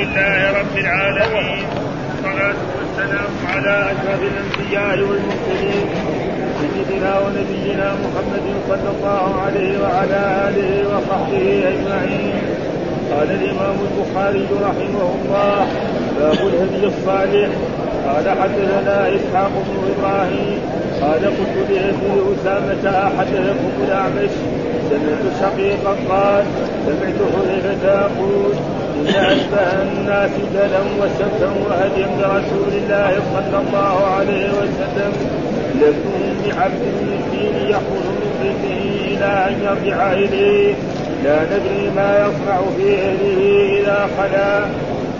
لله رب العالمين. والصلاة والسلام على أشرف الأنبياء والمرسلين سيدنا ونبينا محمد صلى الله عليه وعلى آله وصحبه أجمعين. قال الإمام البخاري رحمه الله باب الهدي الصالح. قال حدثنا إسحاق بن إبراهيم قال قلت لأبي أسامة أحدثكم الأعمش سمعت شقيقا قال سمعت حذيفة يقول إن أشبه الناس دلا وسبتا وهديا برسول الله صلى الله عليه وسلم لكم بعبد مسكين يخرج من بيته إلى أن يرجع إليه. لا ندري ما يصنع في أهله إذا خلا.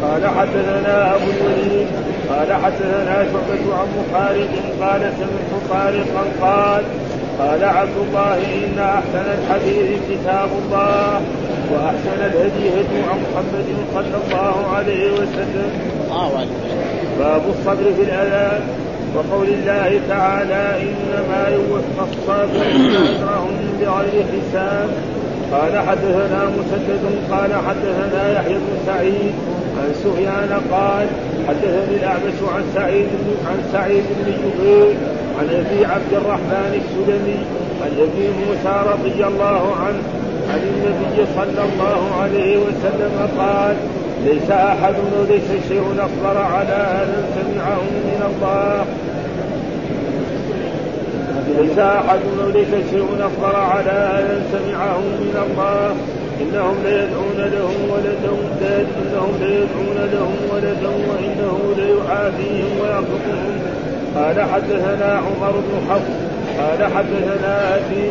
قال حدثنا أبو الوليد قال حدثنا شعبة عن مخالد قال سمعت طارقا قال قال عبد الله إن أحسن الحديث كتاب الله. وأحسن الهدي هدي محمد صلى الله عليه وسلم. باب الصبر في الأذان وقول الله تعالى إنما يوفى الصابرين أجرهم بغير حساب. قال حدثنا مسدد قال حدثنا يحيى بن سعيد عن سفيان قال حدثني الأعمش عن سعيد عن سعيد بن جبير عن أبي عبد الرحمن السلمي عن أبي موسى رضي الله عنه عن النبي صلى الله عليه وسلم قال ليس أحد وليس شيء اصبر على ان سمعه من الله. ليس أحد وليس شيء اصبر على ان سمعه من الله. إنهم ليدعون لهم ولدا إنهم ليدعون لهم ولدا وإنه ليعافيهم ويرزقهم. قال حدثنا عمر بن حفص قال حدثنا أبي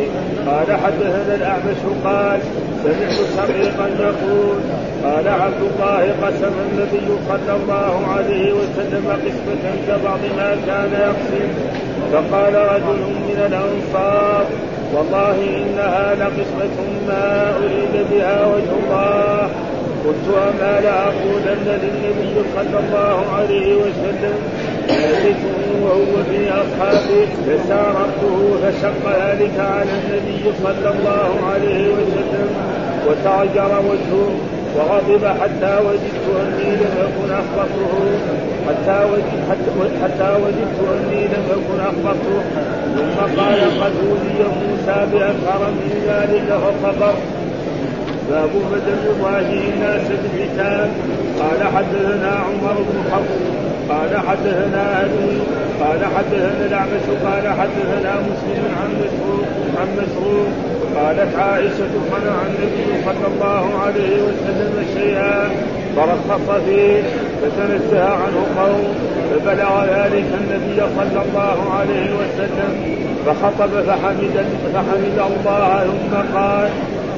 قال حدثنا الأعمش قال سمعت شقيقا يقول قال عبد الله قسم النبي صلى الله عليه وسلم قسمة كبعض ما كان يقسم. فقال رجل من الأنصار والله إنها لقسمة ما أريد بها وجه الله. قلت وما لأقولن للنبي صلى الله عليه وسلم ثالثه وهو في أصحابه فسارته فشق ذلك على النبي صلى الله عليه وسلم وتعجر وجهه وغضب حتى وجدت أني لم أكن اخبرته حتى وجدت حتى, وجدت أني لم أكن اخبرته ثم قال قد اوذي موسى بأكثر من ذلك فصبر باب بدل يضاهي الناس بالكتاب قال حدثنا عمر بن حفص. قال حدثنا أبي قال حدثنا الأعمش قال حدثنا مسلم عن مسروق عن مسروق قالت عائشة منع النبي صلى الله عليه وسلم شيئا فرخص فيه فتنزه عنه قوم فبلغ ذلك النبي صلى الله عليه وسلم فخطب فحمد فحمد الله ثم قال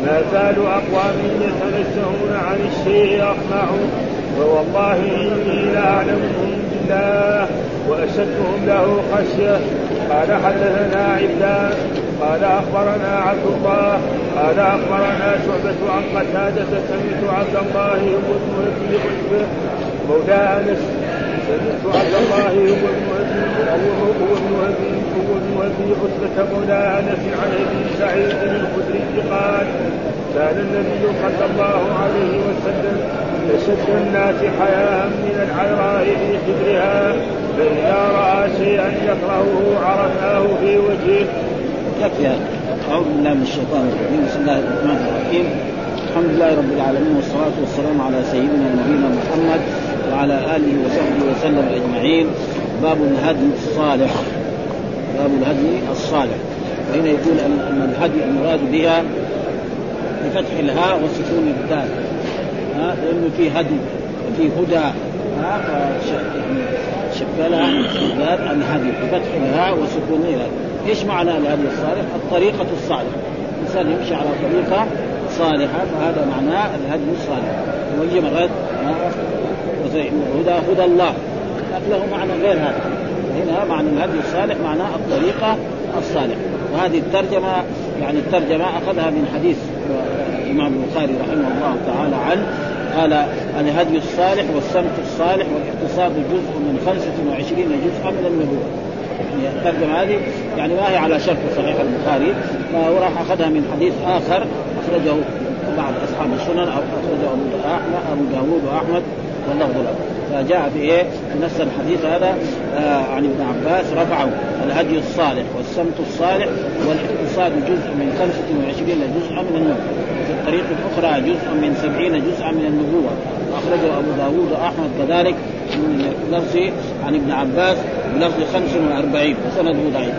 ما زال أقوام يتنزهون عن الشيء أصنعوا فوالله إني لأعلمهم بالله وأشدهم له خشية قال حدثنا عبدان قال أخبرنا عبد الله قال أخبرنا شعبة عن قتادة سمعت عبد الله ابن أبي عتبة مولى أنس سمعت عبد الله ابن أبي هو أبي هو ابن أبي عتبة مولى أنس عن أبي سعيد الخدري قال كان النبي صلى الله عليه وسلم أشد الناس حياء من العذراء في حجرها فإذا رأى شيئا يكرهه عرفناه في وجهه. يكفي أعوذ بالله من الشيطان الرجيم. بسم الله الرحمن الرحيم. الحمد لله رب العالمين والصلاة والسلام على سيدنا نبينا محمد وعلى آله وصحبه وسلم أجمعين. باب الهدي الصالح. باب الهدي الصالح. وهنا يقول أن الهدي المراد بها بفتح الهاء وسكون الدال. ها لأنه في هدي وفي هدى. ها يعني شكلها قال الهدي. بفتح الهاء وسكون الهاء. إيش معنى الهدي الصالح؟ الطريقة الصالحة. الإنسان يمشي على طريقة صالحة فهذا معناه الهدي الصالح. ويجي مرات هدى هدى الله. له معنى غير هذا. هنا معنى الهدي الصالح معناه الطريقة الصالحة. وهذه الترجمة يعني الترجمة أخذها من حديث الإمام البخاري رحمه الله تعالى عنه قال الهدي الصالح والسمت الصالح والاقتصاد جزء من 25 جزءا من النبوة. يعني الترجمة هذه يعني ما هي على شرط صحيح البخاري وراح أخذها من حديث آخر أخرجه بعض أصحاب السنن أو أخرجه أبو داوود وأحمد واللفظ له فجاء في إيه؟ نفس الحديث هذا آه عن ابن عباس رفعه الهدي الصالح والسمت الصالح والاقتصاد جزء من 25 جزءا من النبوة في الطريق الأخرى جزء من 70 جزءا من النبوة. أخرجه أبو داود وأحمد كذلك من لفظ عن ابن عباس بلفظ 45 وسنده ضعيف.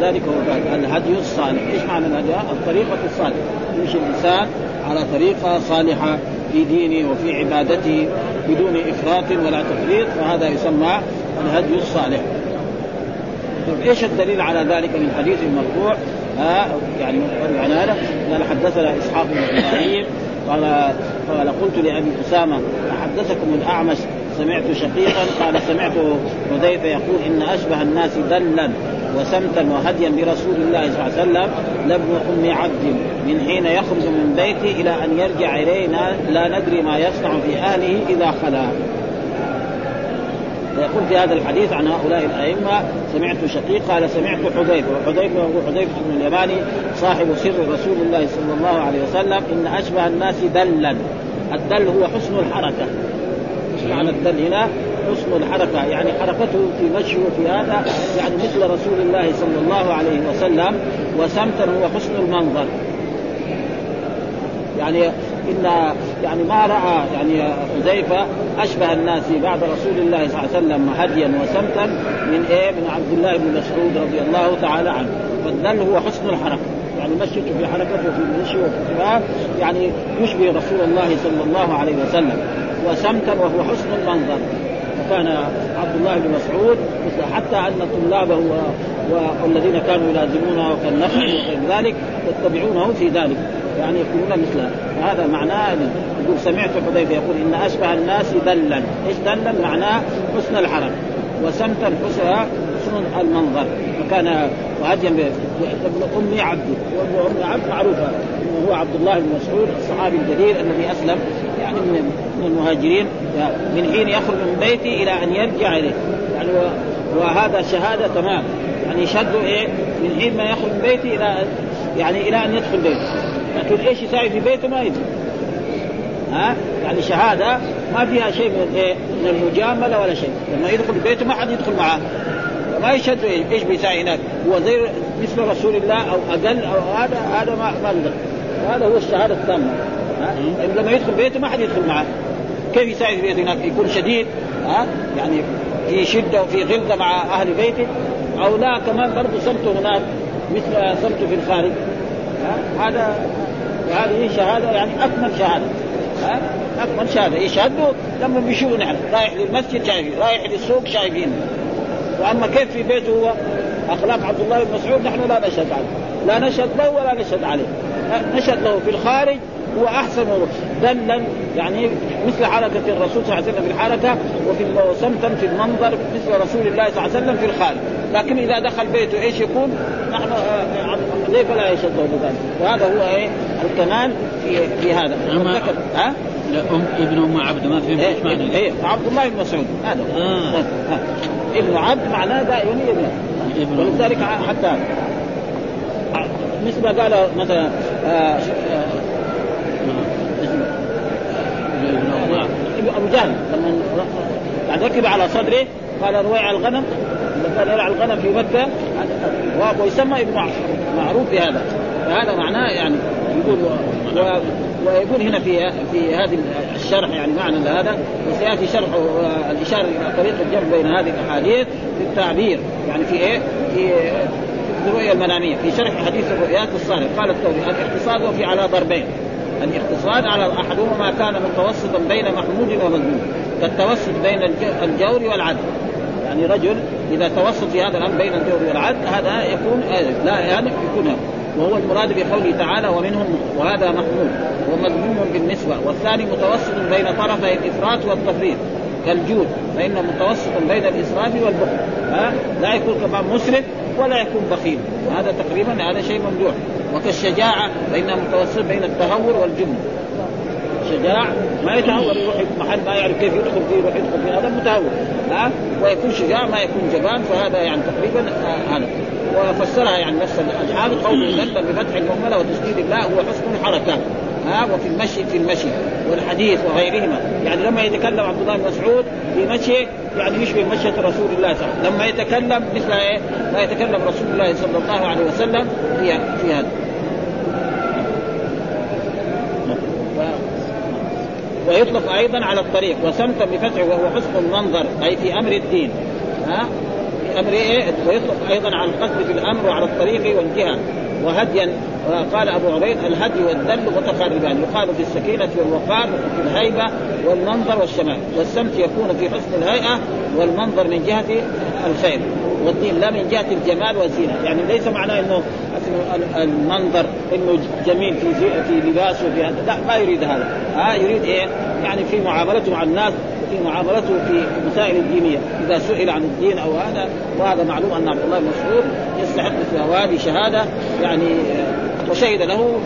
ذلك هو الهدي الصالح. إيش معنى الهدي؟ الطريقة الصالحة. يمشي الإنسان على طريقة صالحة في دينه وفي عبادته. بدون إفراط ولا تفريط فهذا يسمى الهدي الصالح. طيب إيش الدليل على ذلك من حديث مرفوع؟ ها يعني يعني هذا قال حدثنا إسحاق بن إبراهيم قال قال قلت لأبي أسامة أحدثكم الأعمش سمعت شقيقا قال سمعت حذيفه يقول إن أشبه الناس دلا وسمتا وهديا برسول الله صلى الله عليه وسلم لابن أم عبد من حين يخرج من بيته إلى أن يرجع إلينا لا ندري ما يصنع في اهله إذا خلا. ويقول في هذا الحديث عن هؤلاء الأئمة سمعت شقيق قال سمعت حذيفة وحذيفة هو حذيفة بن اليماني صاحب سر رسول الله صلى الله عليه وسلم إن أشبه الناس دلا الدل هو حسن الحركة إيش معنى الدل هنا؟ حسن الحركة يعني حركته في مشي وفي هذا يعني مثل رسول الله صلى الله عليه وسلم وسمتا هو حسن المنظر. يعني إن يعني ما رأى يعني حذيفة أشبه الناس بعد رسول الله صلى الله عليه وسلم هديا وسمتا من إيه؟ من عبد الله بن مسعود رضي الله تعالى عنه، فالذل هو حسن الحركة، يعني مشيته في حركته في المشي وفي يعني يشبه رسول الله صلى الله عليه وسلم، وسمتا وهو حسن المنظر، وكان عبد الله بن مسعود حتى أن طلابه والذين كانوا يلازمونه كالنخل وغير ذلك يتبعونه في ذلك يعني يكونون مثله هذا. معناه يقول سمعت حذيفة يقول إن أشبه الناس دلا إيش دلا معناه حسن الحركة. وسمتا حسن حسن المنظر. وكان وهديا ابن ام عبد. وابن ام عبد معروفة. انه هو عبد الله بن مسعود الصحابي الجليل الذي أسلم يعني من المهاجرين من حين يخرج من بيته إلى أن يرجع إليه. يعني وهذا شهادة تمام. يعني يشهد إيه؟ من حين ما يخرج من بيته إلى يعني إلى أن يدخل بيته. لكن إيش يساوي في بيته؟ ما يدري. ها؟ يعني شهادة ما فيها شيء من إيه؟ من المجاملة ولا شيء. لما يدخل بيته ما حد يدخل معاه. ما يشهد إيش بيساوي هناك. هو زي مثل رسول الله أو أقل أو هذا هذا ما ما هذا هو الشهادة التامة. لما يدخل بيته ما حد يدخل معاه كيف يساوي في بيته هناك؟ يكون شديد ها؟ يعني في شدة وفي غلظة مع أهل بيته. أو لا كمان برضه صمته هناك مثل صمته في الخارج هذا وهذه شهادة يعني أكمل شهادة ها؟ أكمل شهادة. يشهدوا لما بيشوفوا نحن رايح للمسجد شايفين رايح للسوق شايفين. وأما كيف في بيته هو؟ أخلاق عبد الله بن مسعود نحن لا نشهد عليه. لا نشهد له ولا نشهد عليه. نشهد له في الخارج هو أحسن دلا يعني مثل حركة الرسول صلى الله عليه وسلم في الحركة وفي سمتا في المنظر مثل رسول الله صلى الله عليه وسلم في الخارج لكن إذا دخل بيته إيش يكون؟ نحن حذيفه لا يشهد له بذلك وهذا هو إيه الكمال في في هذا ها؟ أم ابن أم عبد ما في إيش معنى؟ إيه عبد الله بن مسعود هذا آه. آه. ابن عبد معناه دائما ابن ولذلك حتى مثل ما قال مثلا آه ابو جهل لما يعني ركب على صدره قال رويع الغنم. كان يرعى الغنم في مكة. ويسمى ابن معروف. بهذا فهذا معناه يعني يقول و... ويقول هنا في في هذه الشرح يعني معنى هذا وسيأتي شرح الإشارة إلى طريق الجمع بين هذه الأحاديث في التعبير. يعني في إيه؟ في الرؤيا المنامية. في شرح حديث الرؤيات الصالح قال الثوري الاقتصاد في على ضربين. الاقتصاد على أحدهما ما كان متوسطا بين محمود ومذموم كالتوسط بين الجور والعدل. يعني رجل إذا توسط في هذا الأمر بين الجور والعدل هذا يكون لا يعني يكون وهو المراد بقوله تعالى ومنهم وهذا محمود. ومذموم بالنسبة. والثاني متوسط بين طرفي الإفراط والتفريط كالجود. فانه متوسط بين الإسراف والبخل. ها؟ لا يكون كمان مسرف ولا يكون بخيل. هذا تقريبا هذا شيء ممدوح وكالشجاعة فإنها متوسط بين التهور والجبن شجاع ما يتهور يروح محل ما يعرف كيف يدخل فيه يروح يدخل فيه. هذا متهور ها؟ ويكون شجاع ما يكون جبان فهذا يعني تقريبا آه هذا. وفسرها يعني نفس الحافظ قوله ذنبا بفتح المهملة وتشديد الله هو حسن الحركات ها؟ وفي المشي في المشي والحديث وغيرهما. يعني لما يتكلم عبد الله بن مسعود في مشي يعني يشبه مشية رسول الله صلى الله عليه وسلم. لما يتكلم مثل إيه؟ ما يتكلم رسول الله صلى الله عليه وسلم في هذا. ويطلق أيضا على الطريق وسمتا بفتح وهو حسن المنظر أي في أمر الدين. ها؟ في أمر إيه؟ ويطلق أيضا على القصد في الأمر وعلى الطريق والجهه وهديا قال أبو عبيد الهدي والذل متقاربان يقال في السكينة والوقار وفي الهيبة والمنظر والشمال والسمت يكون في حسن الهيئة والمنظر من جهة الخير والدين لا من جهة الجمال والزينة. يعني ليس معناه إنه المنظر إنه جميل في في لباسه في هذا. لا ما يريد هذا. ها يريد إيه؟ يعني في معاملته مع الناس في معاملته في المسائل الدينية. إذا سئل عن الدين أو هذا وهذا معلوم أن عبد الله مسعود يستحق مثل هذه شهادة يعني وشهد له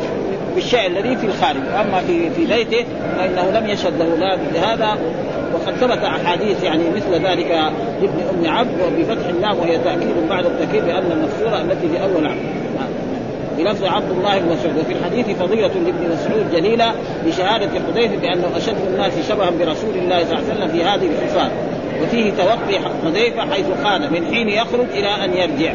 بالشيء الذي في الخارج. اما في في بيته فإنه لم يشهد له لا بهذا. وقد ثبت أحاديث يعني مثل ذلك لابن أم عبد وبفتح اللام وهي تأكيد بعد التأكيد بأن المكسوره التي في أول عبد بلفظ عبد الله بن مسعود. وفي الحديث فضيلة لابن مسعود جليلة بشهادة حذيفة بأنه أشد الناس شبها برسول الله صلى الله عليه وسلم في هذه الخصال وفيه توقي حذيفة حيث قال من حين يخرج إلى أن يرجع.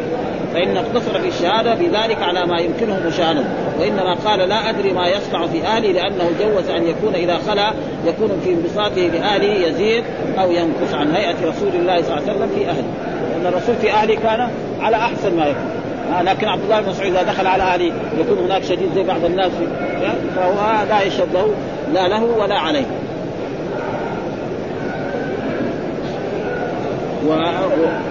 فإن اقتصر في الشهادة بذلك على ما يمكنه مشاهدة وإنما قال لا أدري ما يصنع في أهلي لأنه جوز أن يكون إذا خلا يكون في انبساطه لأهله يزيد أو ينقص عن هيئة رسول الله صلى الله عليه وسلم في أهله. لأن الرسول في أهله كان على أحسن ما يكون. آه لكن عبد الله بن مسعود إذا دخل على أهله يكون هناك شديد زي بعض الناس. فهو لا يشهد له لا له ولا عليه.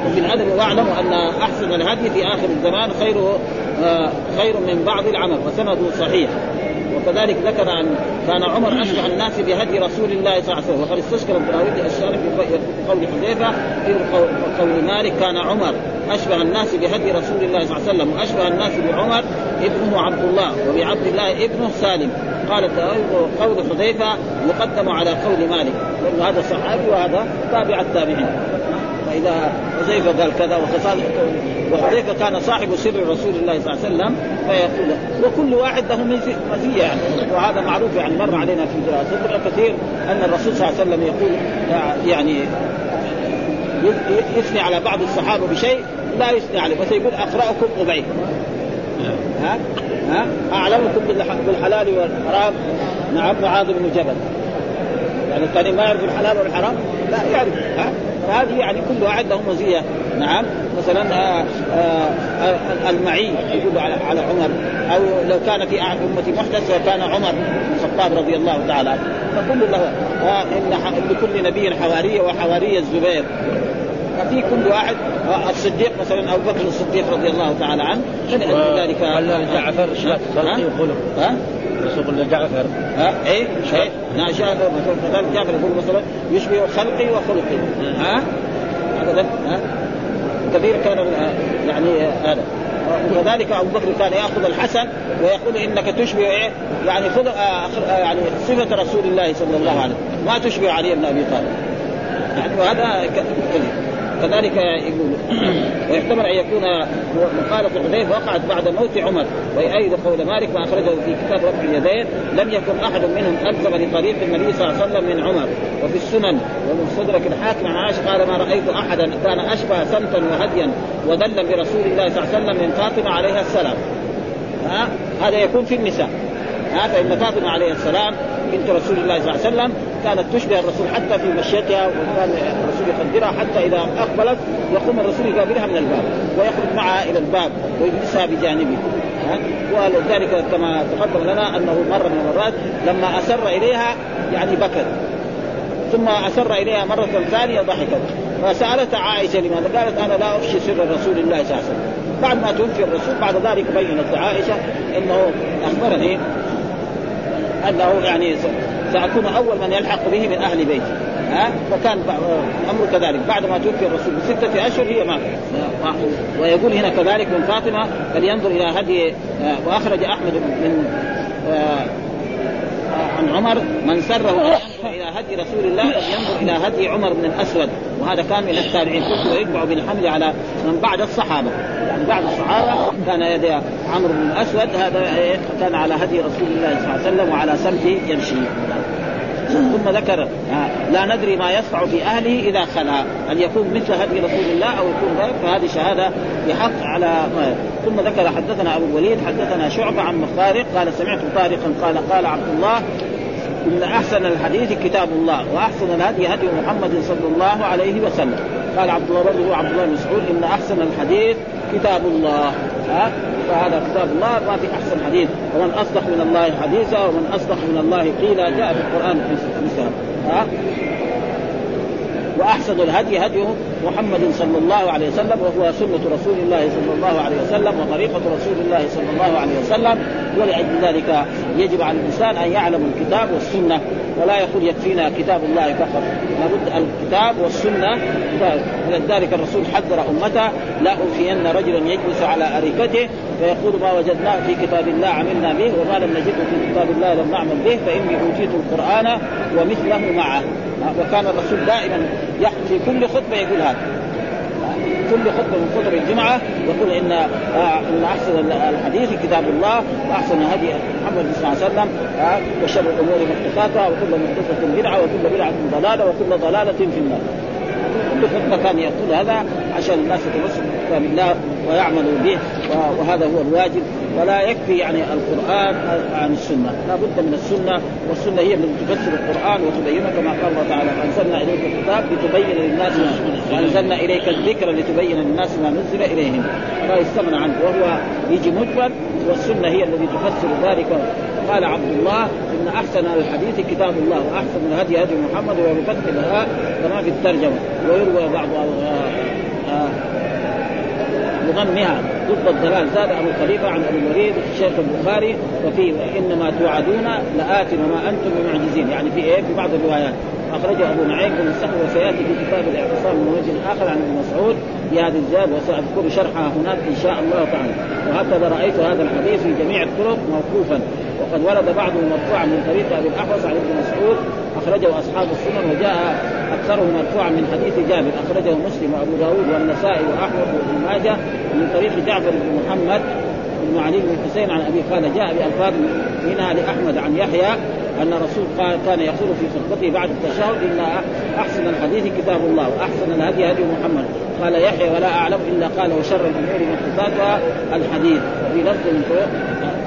وفي الأدب وأعلم أن أحسن الهدي في آخر الزمان خيره آه خير من بعض العمل وسنده صحيح. وكذلك ذكر أن كان عمر اشبه الناس بهدي رسول الله صلى الله عليه وسلم. وقد استشكل الدراويدي الشارع في قول حذيفة في قول مالك كان عمر. أشبه الناس بهدي رسول الله صلى الله عليه وسلم وأشبه الناس بعمر ابنه عبد الله وبعبد الله ابنه سالم. قال قول حذيفة يقدم على قول مالك. لأن هذا صحابي وهذا تابع التابعين. فإذا حذيفة قال كذا وخصال وحذيفة كان صاحب سر رسول الله صلى الله عليه وسلم فيقول وكل واحد له مزية يعني. وهذا معروف يعني مر علينا في دراستنا كثير أن الرسول صلى الله عليه وسلم يقول يعني يثني على بعض الصحابة بشيء لا يثني عليه بس يقول أقرأكم أبي. ها؟ ها؟ أعلمكم بالحلال والحرام. نعم معاذ بن جبل. يعني الثاني ما يعرف الحلال والحرام؟ لا يعرف. ها؟ فهذه يعني كل واحد له مزيه نعم مثلا آآ آآ المعي يقول على, على عمر. أو لو كان في أمتي محدث وكان عمر بن الخطاب رضي الله تعالى عنه. فكل له إن لكل نبي حوارية وحواري الزبير. ففي كل واحد الصديق مثلا أبو بكر الصديق رضي الله تعالى عنه من أجل ذلك جعفر؟ خلقي وخلق ها؟ رسول جعفر. ها إيه إيه نعم جعفر مثلا جعفر يقول مثلا يشبه خلقي وخلقي. ها؟ ابدا ها؟ كثير كان يعني هذا. وكذلك أبو بكر كان يأخذ الحسن ويقول إنك تشبه إيه؟ يعني خذ يعني صفة رسول الله صلى الله عليه وسلم. ما تشبه علي بن أبي طالب. يعني وهذا كذب. كذلك يقول ويحتمل أن يكون مقالة حذيفه وقعت بعد موت عمر ويؤيد قول مالك وأخرجه في كتاب رفع اليدين لم يكن أحد منهم ألزم لطريق النبي صلى الله عليه وسلم من عمر. وفي السنن ومستدرك الحاكم عن قال ما رأيت أحدا كان أشبه سمتا وهديا ودلا برسول الله صلى الله عليه وسلم من فاطمة عليها السلام. ها؟ هذا يكون في النساء. ها؟ فإن فاطمة عليه السلام بنت رسول الله صلى الله عليه وسلم كانت تشبه الرسول حتى في مشيتها وكان الرسول يقدرها حتى إذا أقبلت يقوم الرسول يقابلها من الباب ويخرج معها إلى الباب ويجلسها بجانبه. ولذلك كما تقدم لنا أنه مرة من المرات لما أسر إليها يعني بكت. ثم أسر إليها مرة ثانية ضحكت. فسألت عائشة لماذا؟ قالت أنا لا أفشي سر رسول الله صلى الله عليه وسلم. بعد ما توفي الرسول بعد ذلك بينت عائشه إنه أخبرني انه يعني سأكون أول من يلحق به من أهل بيتي. ها؟ فكان أمر كذلك. بعد ما توفي الرسول بستة أشهر هي ما ويقول هنا كذلك من فاطمة فلينظر إلى هدي وأخرج أحمد من عن عمر من سره. إلى هدي رسول الله فلينظر إلى هدي عمر بن الأسود. وهذا كان من التابعين. كنت ويتبع بالحمل على من بعد الصحابة. يعني بعض الصحابة كان يدي عمرو بن الأسود هذا إيه؟ كان على هدي رسول الله صلى الله عليه وسلم وعلى سمته يمشي. ثم ذكر آه، لا ندري ما يصنع في اهله إذا خلا. أن يكون مثل هدي رسول الله أو يكون غير فهذه شهادة بحق على ثم ذكر حدثنا أبو الوليد حدثنا شعبة عن مخارق قال سمعت طارقا قال قال عبد الله إن أحسن الحديث كتاب الله وأحسن الهدي هدي محمد صلى الله عليه وسلم. قال عبد الله بن عبد الله مسعود إن أحسن الحديث كتاب الله. ها؟ فهذا كتاب الله ما في أحسن حديث. ومن أصدق من الله حديثا ومن أصدق من الله قيلا جاء في القرآن مثال ها؟ وأحسن الهدي هدي محمد صلى الله عليه وسلم وهو سنة رسول الله صلى الله عليه وسلم وطريقة رسول الله صلى الله عليه وسلم. ولأجل ذلك يجب على الإنسان أن يعلم الكتاب والسنة ولا يقول يكفينا كتاب الله فقط. لابد الكتاب والسنة ولذلك الرسول حذر أمته لا أوفين رجلا يجلس على أريكته فيقول ما وجدناه في كتاب الله عملنا به وما لم نجده في كتاب الله لم نعمل به فإني أوتيت القرآن ومثله معه. وكان الرسول دائما في كل خطبة يقول هذا. كل خطبة من خطب الجمعة يقول إن آه إن أحسن الحديث كتاب الله وأحسن هدي محمد صلى الله عليه وسلم آه وشر الأمور محدثاتها وكل محدثة بدعة وكل بدعة ضلالة وكل ضلالة في النار. كل خطبة كان يقول هذا عشان الناس يتمسكوا بكتاب الله ويعملوا به وهذا هو الواجب. ولا يكفي يعني القرآن عن السنة. لا بد من السنة والسنة هي التي تفسر القرآن وتبينه كما قال الله تعالى أنزلنا إليك الكتاب لتبين للناس وأنزلنا إليك الذكر لتبين للناس ما نزل إليهم. لا يستغنى عنه. وهو يجي مجمل والسنة هي التي تفسر ذلك. قال عبد الله إن أحسن الحديث كتاب الله وأحسن الهدي هدي محمد وبفتح الهاء كما في الترجمة. ويروى بعض آه، آه، بضمها ضد الضلال زاد أبو خليفة عن أبي الوليد الشيخ البخاري وفي إنما توعدون لآت وما أنتم بمعجزين. يعني في إيه؟ في بعض الروايات. أخرجه أبو نعيم بن السحر وسيأتي في كتاب الإعتصام من وجه آخر عن ابن مسعود بهذه الزاد وسأذكر شرحها هناك إن شاء الله تعالى. وهكذا رأيت هذا الحديث في جميع الطرق موقوفا. وقد ورد بعضه مرفوعا من طريق أبي الاحوص عن ابن مسعود أخرجه أصحاب السنن وجاء أكثره مرفوعا من حديث جابر أخرجه مسلم وأبو داود والنسائي وأحمد وابن ماجه من طريق جعفر بن محمد بن علي بن الحسين عن أبي قال جاء بألفاظ منها لأحمد عن يحيى أن الرسول كان يقول في خطبته بعد التشهد إن أحسن الحديث كتاب الله وأحسن الهدي هدي محمد. قال يحيى ولا أعلم إلا قال وشر الأمور محدثاتها الحديث. في لفظ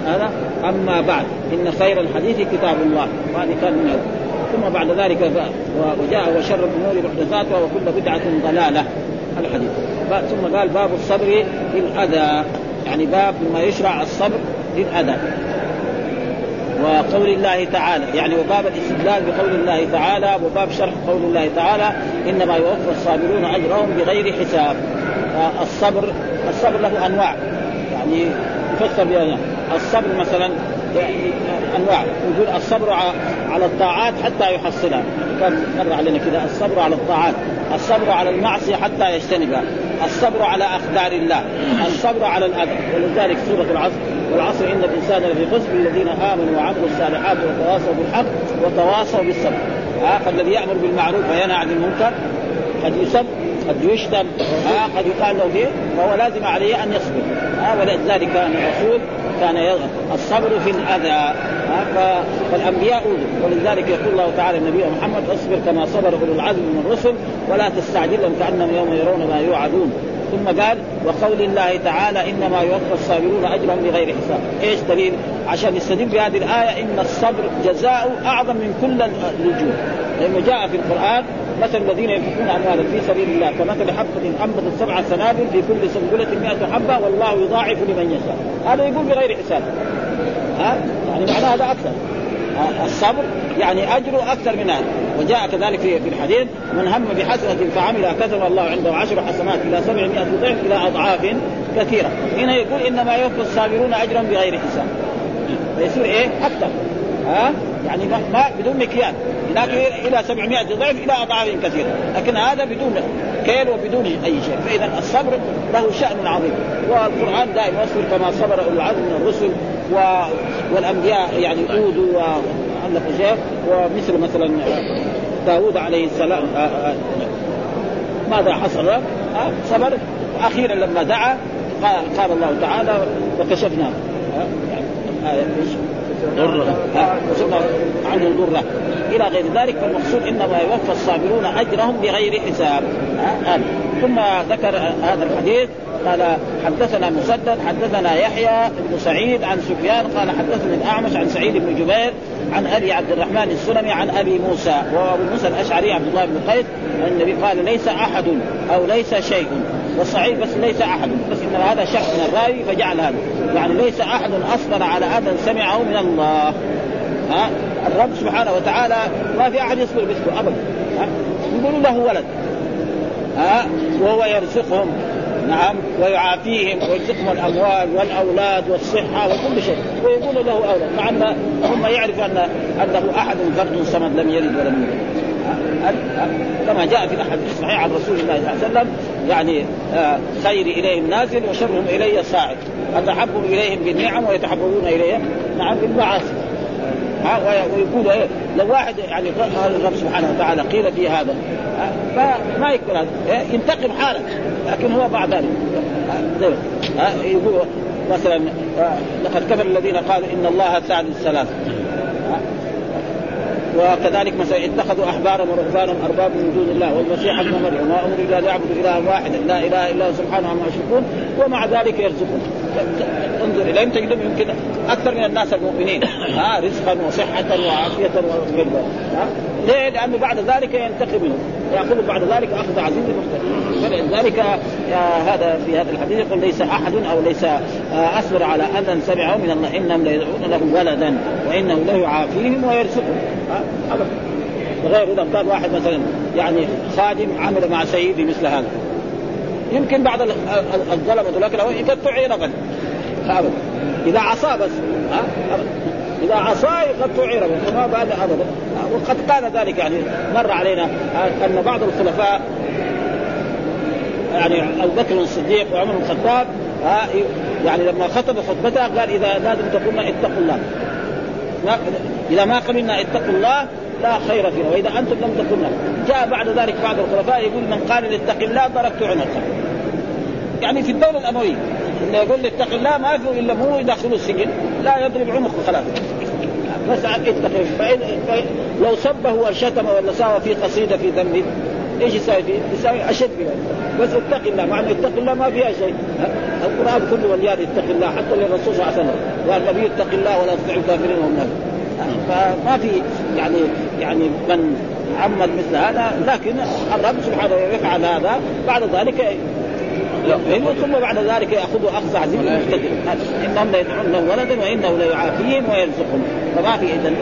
هذا أما بعد. إن خير الحديث كتاب الله. وهذه كان من ثم بعد ذلك وجاء وشر الأمور محدثاتها وكل بدعة ضلالة. الحديث. ثم قال باب الصبر في الاذى يعني باب ما يشرع الصبر للأذى. وقول الله تعالى يعني وباب الاستدلال بقول الله تعالى وباب شرح قول الله تعالى إنما يوفى الصابرون أجرهم بغير حساب. الصبر الصبر له أنواع. يعني يفسر بها الصبر مثلا أنواع. يقول الصبر على الطاعات حتى يحصلها. كان مر علينا كذا الصبر على الطاعات. الصبر على المعصية حتى يجتنبها. الصبر على اقدار الله. الصبر على الأذى. ولذلك سورة العصر والعصر إن الإنسان لفي خسر. الذين آمنوا وعملوا الصالحات وتواصوا بالحق وتواصوا بالصبر. آه فالذي يأمر بالمعروف وينهى عن المنكر قد يسب قد يشتم. آه قد يقال له فيه فهو لازم عليه أن يصبر. آه ولذلك كان الرسول كان الصبر في الأذى فالأنبياء أوذوا. ولذلك يقول الله تعالى النبي محمد اصبر كما صبر أولو العزم من الرسل ولا تستعجلهم كأنهم يوم يرون ما يوعدون. ثم قال وقول الله تعالى إنما يوفى الصابرون أجرهم بغير حساب، إيش دليل؟ عشان يستدل بهذه الآية إن الصبر جزاء أعظم من كل الوجوه، لأنه جاء في القرآن مثل الذين ينفقون اموالا في سبيل الله كمثل حبة أنبتت سبع سنابل في كل سنبلة 100 حبة والله يضاعف لمن يشاء، هذا يقول بغير حساب. ها؟ يعني معناه هذا أكثر. الصبر يعني اجره أكثر من هذا. وجاء كذلك في الحديث من هم بحسنة فعمل كتب الله عنده عشر حسنات إلى 700 ضعف إلى أضعاف كثيرة. هنا يقول إنما يوفى الصابرون أجرا بغير حساب. فيصير إيه؟ أكثر. ها؟ يعني ما بدون مكيال. هناك إلى 700 ضعف إلى أضعاف كثيره لكن هذا بدون كيل وبدون أي شيء. فإذا الصبر له شأن عظيم. والقرآن دائما يصبر كما صبر أولو العزم من الرسل و... والأنبياء يعني اوذوا وعلقوا شيء ومثل مثلا داوود عليه السلام ماذا حصل؟ صبر. أخيرا لما دعا قال, الله تعالى وكشفنا آية ضرة عنه ضرة. إلى غير ذلك فالمقصود إنما يوفى الصابرون أجرهم بغير حساب هذا ثم ذكر هذا الحديث قال حدثنا مسدد حدثنا يحيى بن سعيد عن سفيان قال حدثني الأعمش عن سعيد بن جبير عن أبي عبد الرحمن السلمي عن أبي موسى وأبو موسى الأشعري عبد الله بن قيس النبي قال ليس أحد أو ليس شيء والصحيح بس ليس أحد بس انما هذا شخص من الراوي فجعل هذا. يعني ليس أحد اصبر على اذى سمعه من الله. ها؟ الرب سبحانه وتعالى ما في أحد يصبر مثله ابدا. ها؟ يقولوا له ولد. ها؟ وهو يرزقهم. نعم ويعافيهم ويرزقهم الأموال والأولاد والصحة وكل شيء. ويقول له أولاد مع أن هم يعرفوا ان أنه أحد فرد صمد لم يلد ولم يولد. كما جاء في الأحاديث الصحيحة عن رسول الله صلى الله عليه وسلم يعني آه، خير إليهم نازل وشرهم إلي صاعد. اتحبب إليهم بالنعم ويتحببون إلي نعم بالمعاصي. ويقول إيه لو واحد يعني الرب سبحانه وتعالى قيل في هذا فما يكون هذا إيه؟ ينتقم حالا لكن هو بعد ذلك. يقول مثلا لقد كفر الذين قالوا إن الله ثالث ثلاثة وكذلك مثلا اتخذوا أحبارهم ورهبانهم أربابا من دون الله والمسيح ابن مريم وما أمروا إلا ليعبدوا إلها واحدا لا إله إلا هو سبحانه عما يشركون ومع ذلك يرزقون. انظر اليهم تجدهم يمكن أكثر من الناس المؤمنين. ها رزقا وصحة وعافية وغير ها ليه؟ لأنه بعد ذلك ينتقم منهم. ياخذ بعد ذلك أخذ عزيز مختلف فلذلك هذا في هذا الحديث يقول ليس أحد أو ليس آه، أصبر على أذى سمعه من الله إنهم ليدعون له ولدا وانه لا يعافيهم ويرزقهم غير اذا قال واحد مثلا يعني خادم عمل مع سيدي مثل هذا. يمكن بعض الظلمة ذولاك يقطع عينه ابدا. إذا عصى بس ها؟ إذا عصى يقطع عينه وما بعد ابدا. وقد كان ذلك يعني مر علينا أن بعض الخلفاء يعني أبو بكر الصديق وعمر بن الخطاب يعني لما خطب خطبته قال إذا لازم تقولنا اتقوا الله. إذا ما قلنا اتقوا الله لا خير فينا. وإذا أنتم لم تقلنا جاء بعد ذلك بعض الخلفاء يقول من قال لاتق الله ضربت عنقه يعني في الدولة الأموية اللي يقول اتق الله ما في إلا مو يدخلوا السجن لا يضرب عنقه خلاص. بس اتق لو سبه وشتم ولا ساوى في قصيدة في ذنبه إيش يساوي فيه؟ يساوي أشد من بس اتق الله مع إنه اتق الله ما فيها شيء. القرآن كله وليان اتق الله حتى للرسول صلى الله عليه وسلم. قال النبي اتق الله ولا تطع الكافرين فما في يعني يعني من عمد مثل هذا لكن الرب سبحانه يفعل هذا. بعد ذلك ثم بعد ذلك ياخذوا أخذ عزيز إنهم لا يدعون له ولدا وإنه لا يعافيهم ويرزقهم. فما في اذا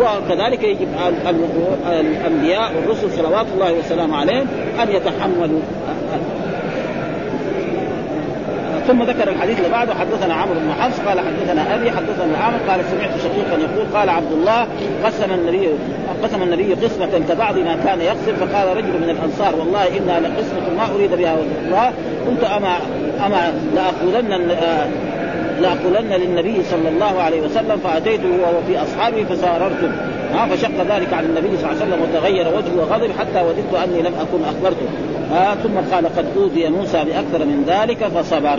وكذلك يجب الأنبياء والرسل صلوات الله وسلامه عليهم أن يتحملوا ثم ذكر الحديث اللي بعده حدثنا عمرو بن حفص قال حدثنا أبي حدثنا عامر قال سمعت شقيقا يقول قال عبد الله قسم النبي قسم النبي قسمة كبعض ما كان يقسم فقال رجل من الأنصار والله انها لقسمة ما أريد بها وجه الله قلت أما أما لأقولن لأقولن للنبي صلى الله عليه وسلم فأتيته وهو في اصحابه فساررته. فشق ذلك على النبي صلى الله عليه وسلم وتغير وجهه وغضب حتى وددت أني لم أكن أخبرته. ها ثم قال قد أوذي موسى بأكثر من ذلك فصبر.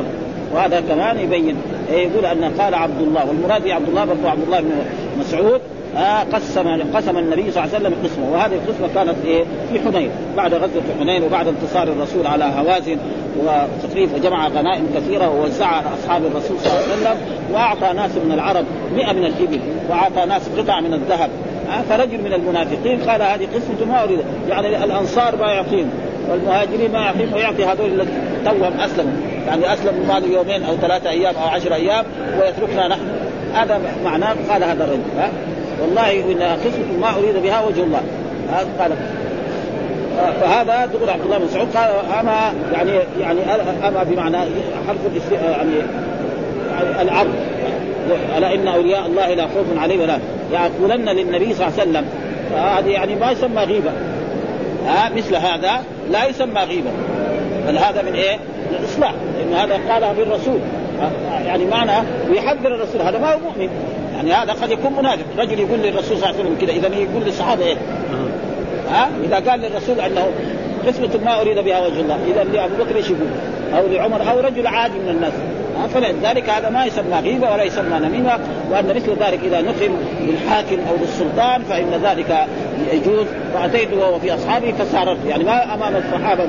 وهذا كمان يبين إيه، يقول أن قال عبد الله والمراد عبد الله برضو عبد الله بن مسعود آه قسم قسم النبي صلى الله عليه وسلم قسمه. وهذه القسمة كانت إيه في حنين بعد غزوة حنين وبعد انتصار الرسول على هوازن وتقريب وجمع غنائم كثيرة ووزعها على أصحاب الرسول صلى الله عليه وسلم وأعطى ناس من العرب 100 من الابل وأعطى ناس قطع من الذهب. آه فرجل من المنافقين قال هذه قسمة ما أريد يعني الأنصار ما يعطيهم. والمهاجرين ما يعطيهم ويعطي هذول الذين توهم أسلموا. يعني أسلموا بعد يومين أو ثلاثة أيام أو عشر أيام ويتركنا نحن. هذا معناه قال هذا الرجل ها؟ والله إن قسمة ما أريد بها وجه الله. قال. فهذا تقول عبد الله بن مسعود قال أما يعني يعني أما بمعنى حرف يعني العرض. ألا إن أولياء الله لا خوف عليهم ولا يقولن للنبي صلى الله عليه وسلم. فهذه يعني ما يسمى غيبة. ها؟ مثل هذا لا يسمى غيبة. بل هذا من إيه؟ من الإصلاح. لأن هذا قالها بالرسول يعني معنى ويحذر الرسول. هذا ما هو مؤمن. يعني هذا قد يكون منافق. رجل يقول للرسول صلى الله عليه وسلم كذا إذا يقول للصحابة إيه؟ ها؟ إذا قال للرسول أنه قسمة ما أريد بها وجه الله. إذا لأبو بكر إيش يقول؟ أو لعمر أو رجل عادي من الناس. فلذلك هذا ما يسمى غيبة ولا يسمى نميمة وأن مثل ذلك إذا نقل للحاكم أو للسلطان فإن ذلك يجوز. فأتيت وهو في أصحابه فساررت يعني ما أمام الصحابة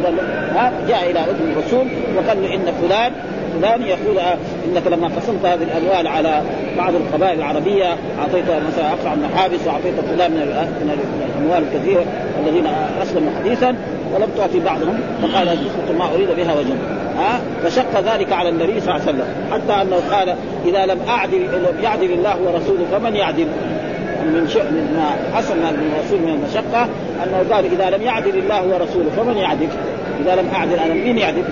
ها جاء إلى أذن الرسول وقال له إن فلان فلان يقول إنك لما قسمت هذه الأموال على بعض القبائل العربية أعطيت مثلا أقرع بن حابس وأعطيت فلان من الأموال الكثيرة الذين أسلموا حديثا ولم تعطي بعضهم فقال ما أريد بها وجه ها فشق ذلك على النبي صلى الله عليه وسلم حتى أنه قال إذا لم أعدل لم يعدل الله ورسوله فمن يعدل من شيء ما حصل من الرسول من المشقة أنه قال إذا لم يعدل الله ورسوله فمن يعدل؟ إذا لم أعدل أنا مين يعدل؟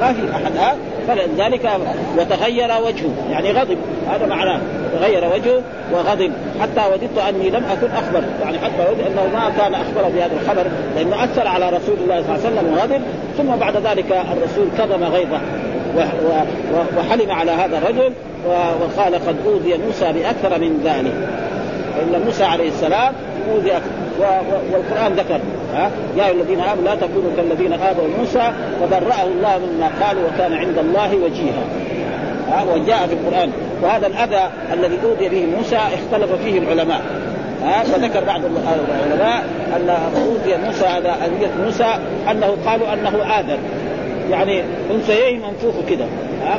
ما في أحد ها فلذلك وتغير وجهه. يعني غضب. هذا معناه. تغير وجهه وغضب. حتى وددت أني لم أكن أخبر. يعني حتى وددت أنه ما كان أخبر بهذا الخبر لأنه أثر على رسول الله صلى الله عليه وسلم وغضب. ثم بعد ذلك الرسول كظم غيظه وحلم على هذا الرجل وقال قد أوذي موسى بأكثر من ذلك. فإن موسى عليه السلام أوذي والقرآن ذكر. ها؟ يا أيها الذين آمنوا لا تكونوا كالذين اذوا موسى وبرأه الله مما قالوا وكان عند الله وجيها. ها؟ وجاء في القرآن. وهذا الأذى الذي أوذي به موسى اختلف فيه العلماء. ها؟ فذكر بعض العلماء أن أوذي موسى هذا أذية موسى أنه قالوا أنه اذى يعني أنثيين منفوخ كده.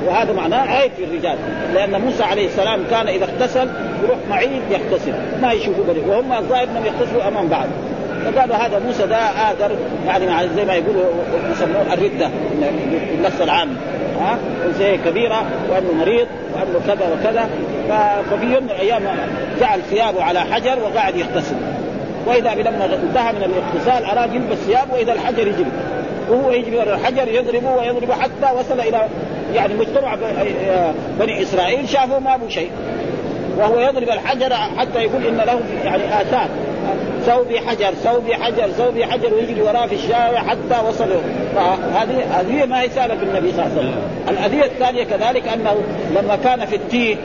وهذا معناه عيب في الرجال. لأن موسى عليه السلام كان إذا اغتسل يروح معيد يغتسل. ما يشوفوا بني وهم الظاهر أنهم يغتسلوا أمام بعض. فقالوا هذا موسى ده آذر يعني زي ما يقولوا يسموه الردة بالنص العام ها؟ أنثى كبيرة وأنه مريض وأنه كذا وكذا ففي يوم من الأيام جعل ثيابه على حجر وقاعد يغتسل. وإذا لما انتهى من الاغتسال أراد يلبس ثيابه وإذا الحجر يجري. وهو يجري الحجر يضربه ويضربه حتى وصل إلى يعني مجتمع بني إسرائيل شافوا ما ابو شيء. وهو يضرب الحجر حتى يقول إن له يعني آثار. ثوبي حجر ثوبي حجر ثوبي حجر ويجري وراه في الشارع حتى وصل فهذه هذه ما هي سالة النبي صلى الله عليه وسلم. الأذية الثانية كذلك أنه لما كان في التيه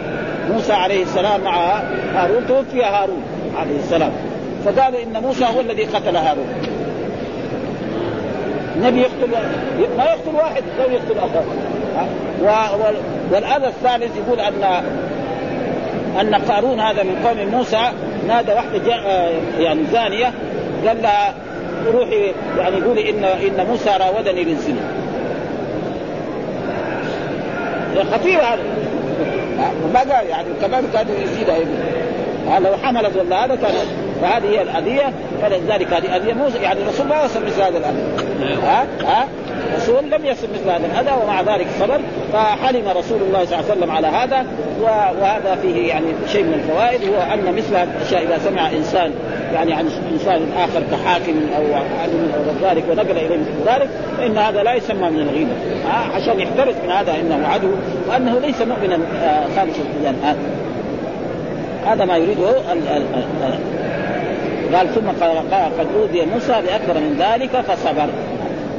موسى عليه السلام مع هارون توفي هارون عليه السلام. فقالوا إن موسى هو الذي قتل هارون. النبي يقتل ما يقتل واحد لو يقتل أخر. والأذى الثالث يقول ان أن قارون هذا من قوم موسى نادى واحدة جاء يعني زانيه قال لها روحي يعني قولي إن إن موسى راودني للزنا. خطير هذا ما قال يعني كمان كان يزيدها يقول لو حملت ولا هذا كان فهذه هي الأذية فلذلك هذه أذية موسى يعني الرسول ما وصل مثل هذا الاذى ها؟ ها؟ الرسول لم يصل مثل هذا الأذى ومع ذلك صبر فحلم رسول الله صلى الله عليه وسلم على هذا وهذا فيه يعني شيء من الفوائد هو أن مثل هذه الأشياء إذا سمع إنسان يعني عن إنسان آخر كحاكم أو عالم أو ذلك ونقل إليه مثل ذلك فإن هذا لا يسمى من الغيبه آه عشان يحترس من هذا إنه عدو وأنه ليس مؤمنا آه خالص الايمان هذا هذا ما يريده قال ثم قد أوذي موسى باكثر من ذلك فصبر.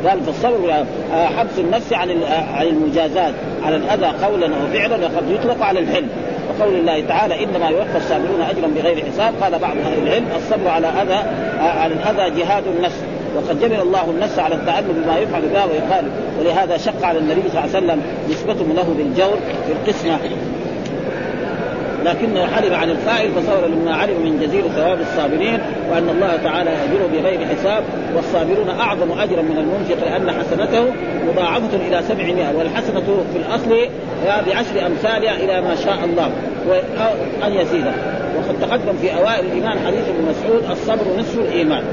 قال فالصبر حبس النفس عن عن المجازات. على الأذى قولا وفعلا وقد يطلق على الحلم. وقول الله تعالى إنما يوفى الصابرون اجرا بغير حساب. قال بعض أهل العلم الصبر على أذى على الأذى جهاد النفس. وقد جبل الله النفس على التألم بما يفعل بها ويقال. ولهذا شق على النبي صلى الله عليه وسلم نسبته له بالجور في القسمة. لكنه حلم عن الفاعل فصور لما علم من جزيل ثواب الصابرين وأن الله تعالى يأجره بغير حساب والصابرون أعظم أجرا من المنفق لأن حسنته مضاعفة إلى 700 والحسنة في الأصل بعشر امثالها إلى ما شاء الله ان يزيد وقد تقدم في أوائل الإيمان حديث ابن مسعود الصبر نصف الإيمان.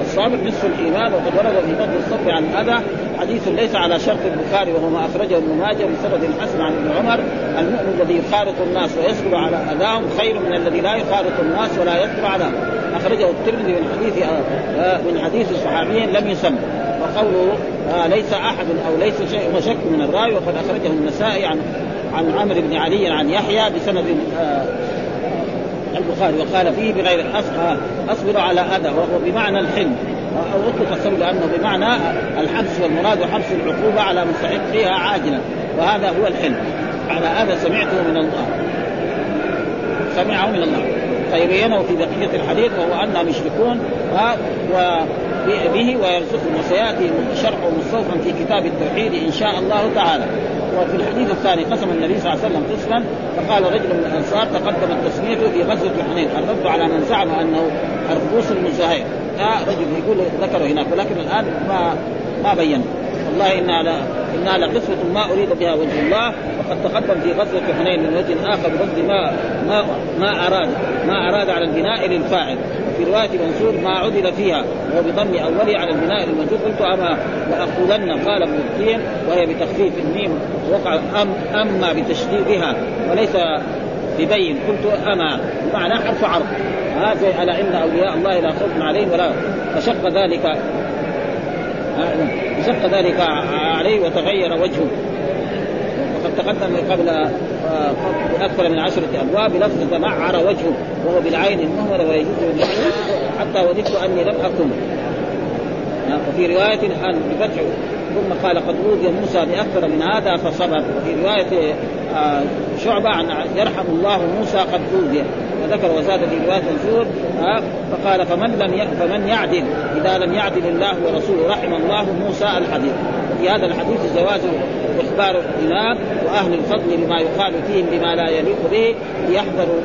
الصابر نصف الإيمان وقد ورد في فضل الصبر عن الاذى حديث ليس على شرط البخاري وهو ما أخرجه ابن ماجه بسند حسن عن ابن عمر. المؤمن الذي يخالط الناس ويصبر على أذاهم خير من الذي لا يخالط الناس ولا يصبر على أخرجه الترمذي من حديث آه، من حديث صحابي لم يسمى. وقوله آه ليس أحد أو ليس شيء وشك من الراوي وقد أخرجه النسائي عن عن عمرو بن علي عن يحيى بسند آه البخاري وقال فيه بغير أصبر على اذى وهو بمعنى الحلم. أو اطلق الصبر لأنه بمعنى الحبس والمراد حبس العقوبة على مستحقها عاجلا. وهذا هو الحلم. على هذا سمعته من الله. سمعه من الله. فيبينه في بقية الحديث؟ وهو أنهم مشركون و به ويرزقهم وسياتي شرحه مستوفا في كتاب التوحيد إن شاء الله تعالى. وفي الحديث الثاني قسم النبي صلى الله عليه وسلم قسما فقال رجل من الأنصار تقدمت تسميته في غزوة حنين الرد على من زعم أنه الرؤوس المزهير آه رجل يقول ذكره هناك ولكن الآن ما ما بين. والله انها انها لقسمة ما أريد بها وجه الله وقد تقدم في غزوة حنين من وجه آخر بغض ما ما ما أراد ما أراد على البناء للفاعل. في رواية منصور ما عدل فيها وهو بضم أوله على البناء الموجود قلت أما لأقولن قال ابن القيم وهي بتخفيف الميم وقع أم أما بتشديدها وليس ببين. قلت أما بمعنى حرف عرض. هذا على إن أولياء الله لا خوف عليهم ولا فشق ذلك شق ذلك عليه وتغير وجهه. وقد تقدم قبل أكثر من عشرة أبواب بلفظ تمعر وجهه وهو بالعين المهملة ويجوز حتى وددت أني لم أكن. وفي رواية أن بفتح ثم قال قد أوذي موسى بأكثر من هذا فصبر. وفي رواية آه، شعبة عن يرحم الله موسى قد أوذي. وذكر وزاد في رواية منصور فقال فمن لم فمن يعدل إذا لم يعدل الله ورسوله رحم الله موسى الحديث. في هذا الحديث جواز إخبار الإمام وأهل الفضل بما يقال فيهم بما لا يليق به ليحذروا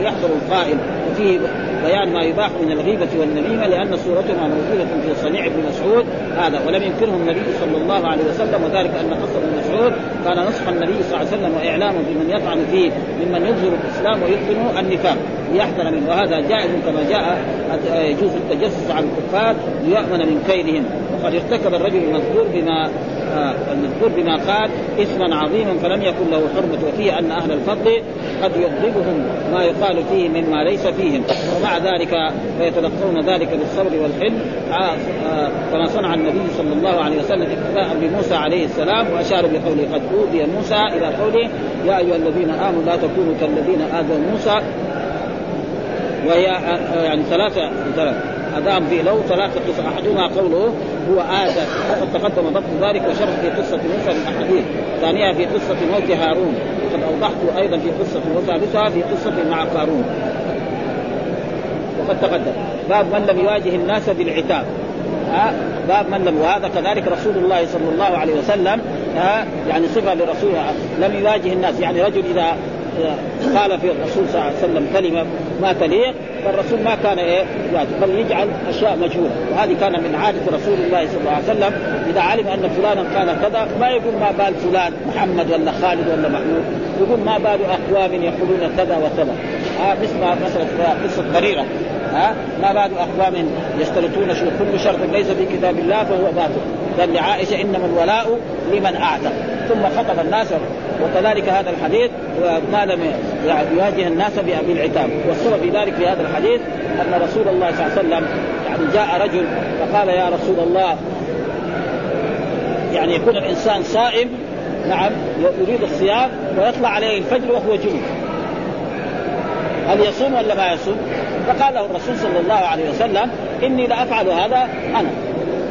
ليحذروا القائل. وفيه بيان ما يباح من الغيبة والنميمة لأن صورتها موجودة في صنيع ابن مسعود هذا ولم ينكره النبي صلى الله عليه وسلم وذلك أن قصة ابن مسعود كان نصح النبي صلى الله عليه وسلم وإعلامه بمن يطعن فيه ممن يظهر الإسلام ويبطن النفاق ليحذر منه. وهذا جائز كما جاء يجوز التجسس على الكفار ليؤمن من كيدهم. وقد ارتكب الرجل المذكور بما المذكور بما قال اثما عظيما فلم يكن له حرمة وفيه أن أهل الفضل قد يغضبهم ما يقال فيه مما ليس فيهم. ومع ذلك فيتلقون ذلك بالصبر والحلم. آه، آه، كما صنع النبي صلى الله عليه وسلم اقتداء بموسى عليه السلام وأشار بقوله قد أوذي موسى إلى قوله يا أيها الذين آمنوا لا تكونوا كالذين آذوا موسى. وهي يعني ثلاثة ثلاثة. أدام في لو ثلاثة أحدهما قوله هو آدم. وقد تقدم ضبط ذلك وشرح في قصة موسى من أحاديث. ثانيها في قصة موت هارون. وقد أوضحت أيضا في قصة وثالثها في قصة مع قارون. وقد تقدم. باب من لم يواجه الناس بالعتاب. ها؟ باب من لم وهذا كذلك رسول الله صلى الله عليه وسلم. ها؟ يعني صفة لرسول لم يواجه الناس. يعني رجل إذا قال في الرسول صلى الله عليه وسلم كلمة ما تليق فالرسول ما كان إيه يعني بل يجعل أشياء مجهولة. وهذه كان من عادة رسول الله صلى الله عليه وسلم إذا علم أن فلانا قال كذا ما يقول ما بال فلان محمد ولا خالد ولا محمود يقول ما بال اقوام يقولون كذا وكذا. آه مثل مثلا قصة بريره ها؟ ما بال اقوام يشترطون كل شرط ليس في كتاب الله فهو باطل. قال لعائشه إنما الولاء لمن أعتق. ثم خطب الناس وكذلك هذا الحديث ما لم يواجه الناس بالعتاب والسبب في ذلك في هذا الحديث أن رسول الله صلى الله عليه وسلم يعني جاء رجل فقال يا رسول الله يعني يكون الإنسان صائم نعم يريد الصيام ويطلع عليه الفجر وهو جنوب هل يصوم ولا ما يصوم؟ فقال له الرسول صلى الله عليه وسلم إني لأفعل هذا أنا.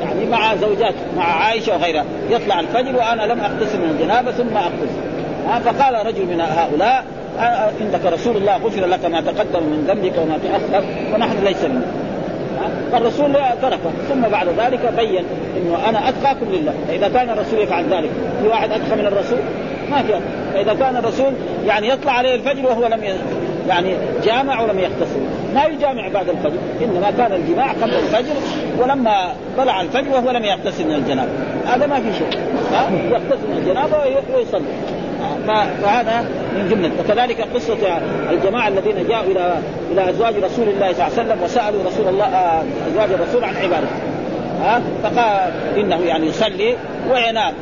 يعني مع زوجات مع عائشة وغيرها. يطلع الفجر وأنا لم اغتسل من الجنابة ثم اغتسل فقال رجل من هؤلاء عندك رسول الله غفر لك ما تقدم من ذنبك وما تأخر ونحن ليس منا فالرسول تركه. ثم بعد ذلك بين إنه أنا اتقاكم لله. فإذا كان الرسول يفعل ذلك في واحد أتقى من الرسول؟ ما في فإذا كان الرسول يعني يطلع عليه الفجر وهو لم يعني جامع ولم يغتسل ما يجامع بعد الفجر إنما كان الجماع قبل الفجر ولما طلع الفجر وهو لم يغتسل من الجنابه هذا ما في شيء يغتسل من الجنابه ويصلي. فهذا من جملة. وكذلك قصة الجماعة الذين جاءوا إلى إلى أزواج رسول الله صلى الله عليه وسلم وسألوا رسول الله آه، أزواج الرسول عن عبادته. ها فقال إنه يعني يصلي وينام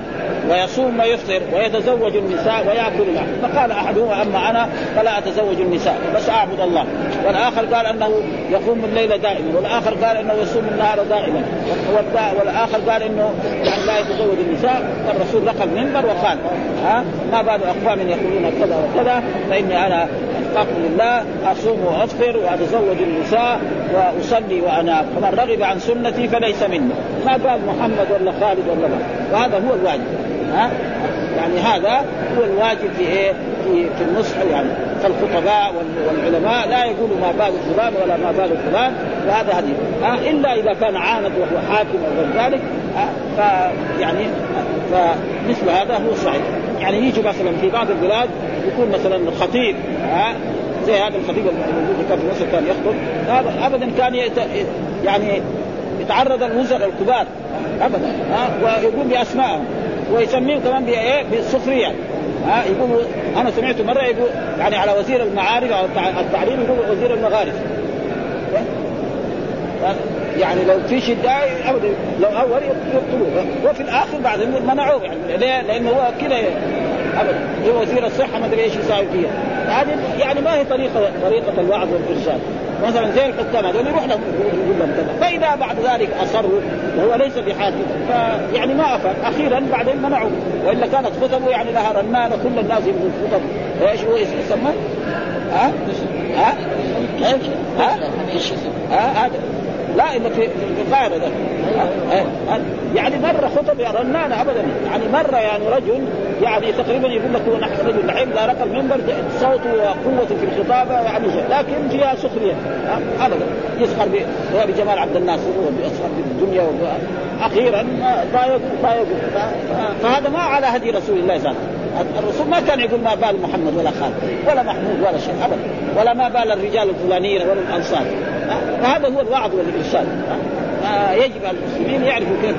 ويصوم ويفطر ويتزوج النساء ويأكل اللحم فقال أحدهما أما أنا فلا أتزوج النساء بس أعبد الله. والآخر قال أنه يقوم الليل دائما والآخر قال أنه يصوم النهار دائما والآخر قال أنه يعني لا يتزوج النساء فالرسول رقى المنبر وقال ها ما بال أقوام يقولون كذا وكذا فإني أنا اتقوا لله أصوم وأفطر وأتزوج النساء وأصلي وأنام. فمن رغب عن سنتي فليس مني. ما قال محمد ولا خالد ولا ما وهذا هو الواجب. ها؟ يعني هذا هو الواجب في إيه؟ في في النصح يعني. فالخطباء والعلماء لا يقولوا ما بال فلان ولا ما بال فلان. وهذا هدي. آه إلا إذا كان عاند وهو حاكم أو ذلك. آه فيعني فمثل هذا هو الصحيح يعني يجي مثلا في بعض البلاد يكون مثلا خطيب آه زي هذا الخطيب الموجود كان في مصر كان يخطب. هذا ابدا كان يعني يتعرض الوزراء الكبار ابدا ها؟ ويقول بأسمائهم ويسميهم كمان بإيه؟ بالسخرية ها؟ يقول أنا سمعت مرة يقول يعني على وزير المعارف أو التعليم يقول وزير المغارب يعني لو في شده ابدا لو أول يقتلوه. وفي الآخر بعد منعوه يعني. ليه؟ لأنه هو كذا ابدا. هو وزير الصحة ما أدري إيش يساوي فيها هذه يعني ما هي طريقة طريقة الوعظ والإرشاد. مثلا زي الحكام هذول يروح لهم يقول لهم كذا. فإذا بعد ذلك أصروا وهو ليس بحاكم فيعني ما افاد أخيرا بعدين منعوا وإلا كانت خطبه يعني لها رنانه كل الناس يبغوا الخطب إيش هو يسمى؟ ها؟ ها؟ ها؟ ها؟ هذا. لا الا في القاهرة ده. يعني مره خطب يا رنانه ابدا. يعني مره يعني رجل يعني تقريبا يقول لك هو نحن رجل لحيم لا رقى المنبر صوته وقوته في الخطابة يعني لكن فيها سخرية. ابدا. يسخر بجمال عبد الناصر ويسخر بالدنيا أخيرا ضايقوا ضايقوا فهذا ما على هدي رسول الله صلى الله عليه وسلم. الرسول ما كان يقول ما بال محمد ولا خالد ولا محمود ولا شيء ابدا ولا ما بال الرجال الفلانيين ولا الأنصار. فهذا هو الوعظ والإرشاد. يجب على المسلمين يعرفوا كيف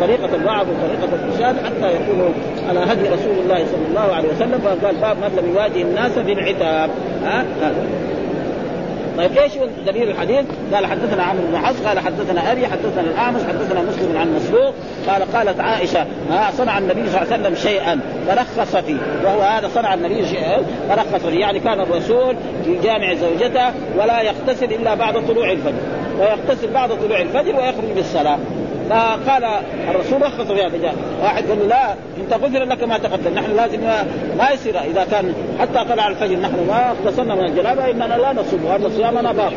طريقة الوعظ وطريقة الإرشاد حتى يكونوا على هدي رسول الله صلى الله عليه وسلم فقال باب من لم يواجه الناس بالعتاب. ها؟ طيب إيش دليل الحديث؟ قال حدثنا عمرو بن حفص قال حدثنا أبي حدثنا الأعمش حدثنا مسلم عن مسروق قال قالت عائشة ها صنع النبي صلى الله عليه وسلم شيئا؟ فرخص فيه وهو هذا صنع النبي شيئا فرخص فيه. يعني كان الرسول في جامع زوجته ولا يغتسل إلا بعد طلوع الفجر. ويغتسل بعد طلوع الفجر ويخرج بالصلاة. فقال الرسول رخص في هذا واحد قال له لا أنت غفر لك ما تقدم. نحن لازم ما يصير إذا كان حتى طلع الفجر نحن ما اغتسلنا من الجنابه إننا لا نصوم وهذا صيامنا باطل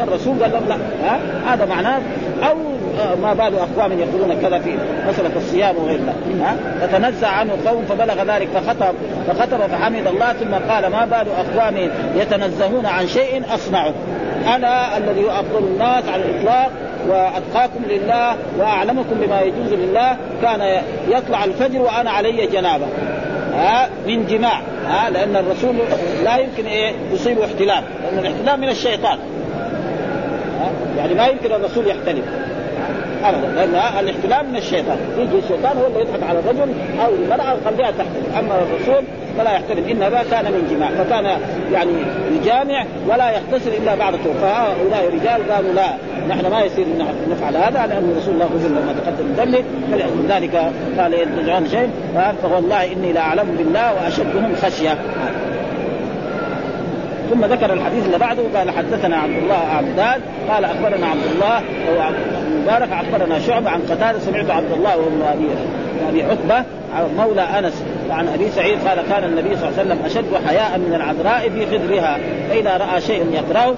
الرسول قال لهم لا ها؟ هذا معناه أو ما بال اقوام يقولون كذا في مسألة الصيام وغير ذلك ها؟ فتنزع عنه قوم فبلغ ذلك فخطب فخطب فحمد الله ثم قال ما بال اقوام يتنزهون عن شيء أصنعه. أنا الذي افضل الناس على الإطلاق وأتقاكم لله وأعلمكم بما يجوز لله كان يطلع الفجر وأنا علي جنابة. ها من جماع. ها لأن الرسول لا يمكن إيه يصيب احتلام لأن الاحتلام من الشيطان. يعني ما يمكن الرسول يحتلم. ابدا. لأن الاحتلام من الشيطان. يجي الشيطان هو اللي يضحك على الرجل أو المرأة يخليها تحتلم أما الرسول فلا يحتلم انما كان من جماع. فكان يعني يجامع ولا يغتسل إلا بعد طهور فهؤلاء الرجال. قالوا لا نحن ما يصير نفعل هذا لأن رسول الله غفر ما تقدم ذنبه فلذلك قال يرجعون شيء. فوالله إني لاعلم بالله وأشدهم خشية. ثم ذكر الحديث اللي بعده. قال حدثنا عبد الله عبدان قال أخبرنا عبد الله مبارك أخبرنا شعبة عن قتادة سمعت عبد الله وابن ابي عتبة مولى أنس وعن أبي سعيد قال كان النبي صلى الله عليه وسلم أشد حياء من العذراء في خدرها فإذا رأى شيء يكرهه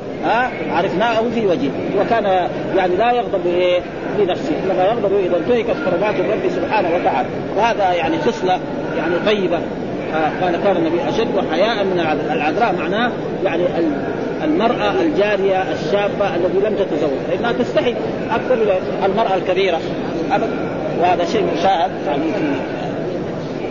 عرفناه في وجهه وكان يعني لا يغضب إيه؟ لنفسه إنما يغضب إذا انتهكت حرمات الرب سبحانه وتعالى وهذا يعني خصلة يعني طيبة قال كان النبي أشد حياء من العذراء معناه يعني المرأة الجارية الشابة التي لم تتزوج. لأنها تستحي أكثر المرأة الكبيرة. وهذا شيء مشاهد. يعني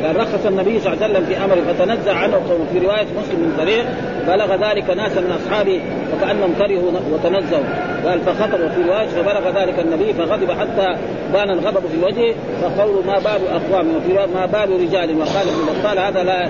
في رخص النبي صلى الله عليه وسلم في أمره فتنزع عنه في رواية مسلم من طريق بلغ ذلك ناسا من أصحابه وكأنهم كرهوا وتنزهوا. قال فخطب في روايه فبلغ ذلك النبي فغضب حتى بان الغضب في وجهه فقول ما بال أقوام وفي ما بال رجال. وقال ابن بطال هذا لا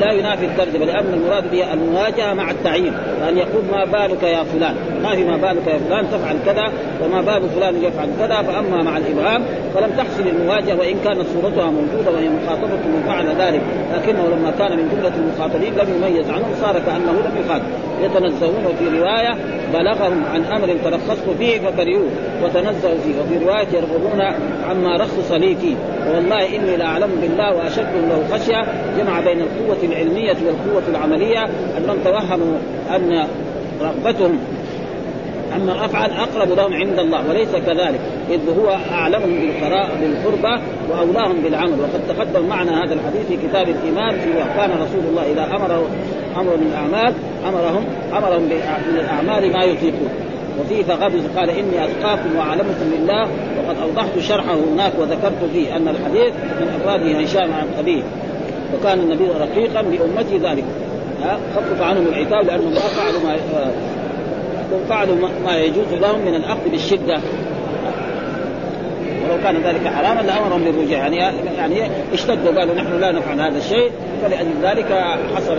لا ينافي الترجمة لأن المراد به المواجهة مع التعيين أن يقول ما بالك يا فلان؟ ما في ما بالك يا فلان تفعل كذا وما بال فلان يفعل كذا فأما مع الإبهام فلم تحصل المواجهه وإن كانت صورتها موجودة وهي مخاطبة من فعل ذلك لكنه لما كان من جملة المخاطبين لم يميز عنهم صار كأنه لم يخاطب يتنزهون وفي رواية بلغهم عن أمر ترخصت فيه فكرهوه. وتنزهوا فيه. وفي رواية يرغبون عما رخص لي فيه. والله إني لأعلم بالله وأشد له خشية. جمع بين القوة العلمية والقوة العملية. انهم توهموا أن رغبتهم اما الافعل أقرب لهم عند الله وليس كذلك. إذ هو بالقراء بالقربى وأولاهم بالعمل. وقد تقدم معنا هذا الحديث في كتاب الإيمان في كان رسول الله إذا امره أمر من الاعمال امرهم أمرهم من الاعمال ما يطيقون. وفيه فغبز قال إني أتقاكم وأعلمكم بالله وقد أوضحت شرحه هناك وذكرت فيه أن الحديث من أفراده هشام عن أبيه. وكان النبي رقيقا بامته ذلك. خفف عنهم العتاب لأنهم فعلوا ما فعلوا ما يجوز لهم من الأخذ بالشدة. ولو كان ذلك حراما لأمرهم بالرجوع. يعني يعني اشتدوا قالوا نحن لا نفعل هذا الشيء فلأجل ذلك حصل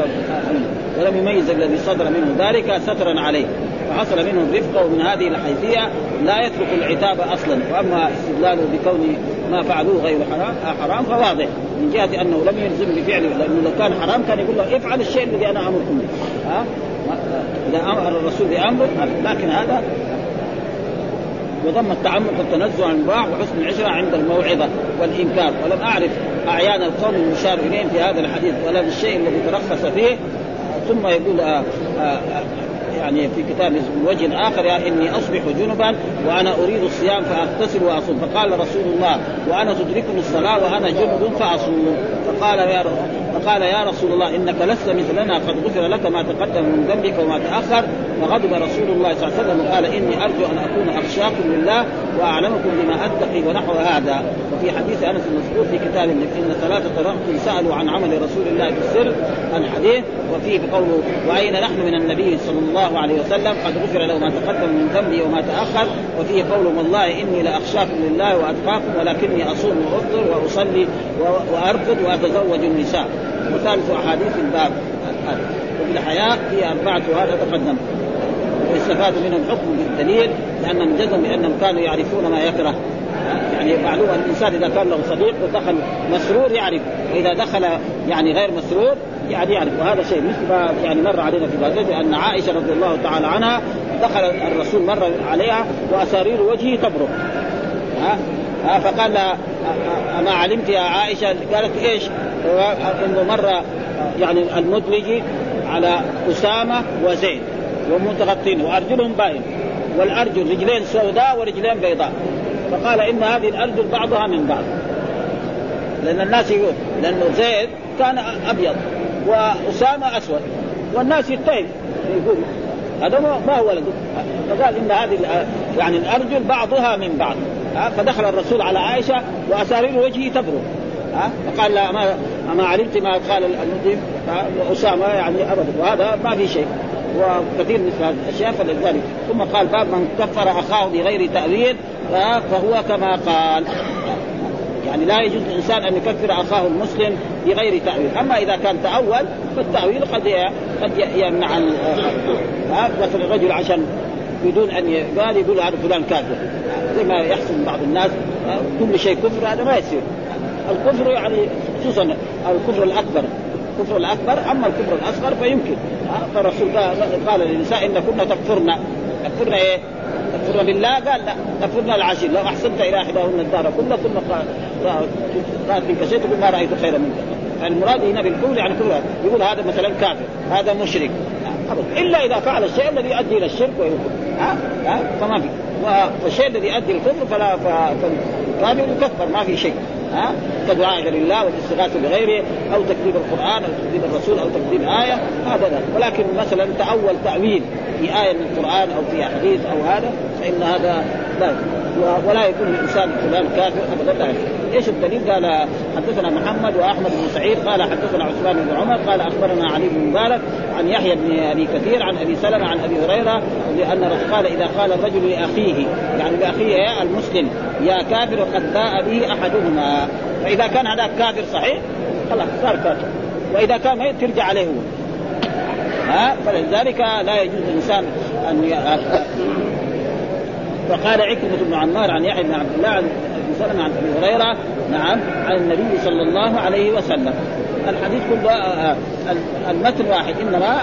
ولم يميز الذي صدر منه ذلك سترا عليه. فحصل منه الرفق ومن هذه الحيثية لا يترك العتاب أصلا. وأما استدلاله بكون ما فعلوه غير حرام حرام فواضح. من جهة أنه لم يلزم بفعله لأنه لو كان حرام كان يقول له افعل الشيء الذي أنا أمركم به. ها؟ إذا أمر الرسول بأمر لكن هذا وضم التعمق والتنزه عن المباح وحسن العشرة عند الموعظة والإنكار. ولم أعرف أعيان القوم المشار إليهم في هذا الحديث ولا بالشيء الذي ترخص فيه. ثم يقول آآ آآ يعني في كتاب وجه آخر يعني إني أصبح جنبا وأنا أريد الصيام فأغتسل وأصوم. فقال رسول الله وأنا تدركني الصلاة وأنا جنب فأصوم. فقال يا فقال يا رسول الله إنك لست مثلنا قد غفر لك ما تقدم من ذنبك وما تأخر. فغضب رسول الله صلى الله عليه وسلم وقال إني أرجو أن أكون أخشاكم لله وأعلمكم بما اتقي ونحو هذا. وفي حديث أنس المذكور في كتاب إن ثلاثة رهط سألوا عن عمل رسول الله في السر الحديث وفيه بقوله وأين نحن من النبي صلى الله عليه وسلم قد غفر له ما تقدم من ذنبي وما تأخر. وفيه قوله والله إني لأخشاكم لله وأتقاكم ولكني أصوم وأفطر وأصلي وارقد وأتزوج النساء. وثالث أحاديث الباب. وفي الحياة هي أربعة هذا تقدم. ويستفاد منهم حكم بالدليل لأنهم جزم بأنهم كانوا يعرفون ما يكره يعني معلوم أن الإنسان إذا كان له صديق ودخل مسرور يعرف وإذا دخل يعني غير مسرور يعني يعرف. وهذا شيء مثل ما يعني مر علينا في باب ان عائشة رضي الله تعالى عنها دخل الرسول مر عليها وأسارير وجهه تبرق. ها؟ فقال لها أما علمت يا عائشة؟ قالت إيش؟ إنه مر يعني المدلج على أسامة وزيد ومتغطين وأرجلهم باين والأرجل رجلين سوداء ورجلين بيضاء. فقال إن هذه الأرجل بعضها من بعض. لأن الناس يقول لأنه زيد كان أبيض وأسامة أسود والناس يتهم يقول هذا ما هو ولد. فقال إن هذه يعني الأرجل بعضها من بعض. فدخل الرسول على عائشة وأسارير وجهه تبرق فقال لا ما ما علمت ما قال المدرب أسامة يعني أبدا. وهذا ما في شيء. وكثير مثل هذه الأشياء فلذلك. ثم قال باب من كفر أخاه بغير تأويل فهو كما قال. يعني لا يجوز للانسان أن يكفر أخاه المسلم بغير تأويل، أما إذا كان تأول فالتأويل قد قد يمنع مثلا الرجل عشان بدون أن قال يقول هذا فلان كافر. زي ما يحصل بعض الناس كل شيء كفر هذا ما يصير. الكفر يعني خصوصا الكفر الأكبر. الكفر الأكبر أما الكفر الأصغر فيمكن. فالرسول قال للنساء إن كنا تكفرن. تكفرن إيه؟ تكفرن بالله؟ قال لا تكفرن العشير لو أحسنت إلى إحداهن الدار كله ثم قالت منك شيء تقول ما رأيت خيرا منك. فالمراد هنا بالكفر يعني كفر يقول هذا مثلا كافر هذا مشرك. إلا إذا فعل الشيء الذي يؤدي إلى الشرك ويكفر. ها؟ ها؟ فما في. والشيء الذي يؤدي الكفر فلا فالكافر يكفر ما في شيء. ها؟ كدعاء غير الله والاستغاثة بغيره أو تكذيب القرآن أو تكذيب الرسول أو تكذيب آية هذا لا ولكن مثلا تأول تأويل في آية من القرآن أو في حديث أو هذا فإن هذا لا ولا يكون الإنسان فلان كافر ابدا لا إيش الدليل؟ قال حدثنا محمد وأحمد بن سعيد قال حدثنا عثمان بن عمر قال أخبرنا علي بن مبارك عن يحيى بن أبي كثير عن أبي سلمة عن أبي هريرة لأن قال إذا قال الرجل لأخيه يعني لأخيه يا المسلم يا كافر وقد باء به أحدهما. فإذا كان هذا كافر صحيح خلاص صار كافر. وإذا كان ميت ترجع عليه هو. ها؟ فلذلك لا يجوز الإنسان أن وقال عكرمة بن عمار عن يحيى بن عبد الله عن أبي سلمة عن أبي هريرة نعم عن النبي صلى الله عليه وسلم. الحديث كله المتن واحد إنما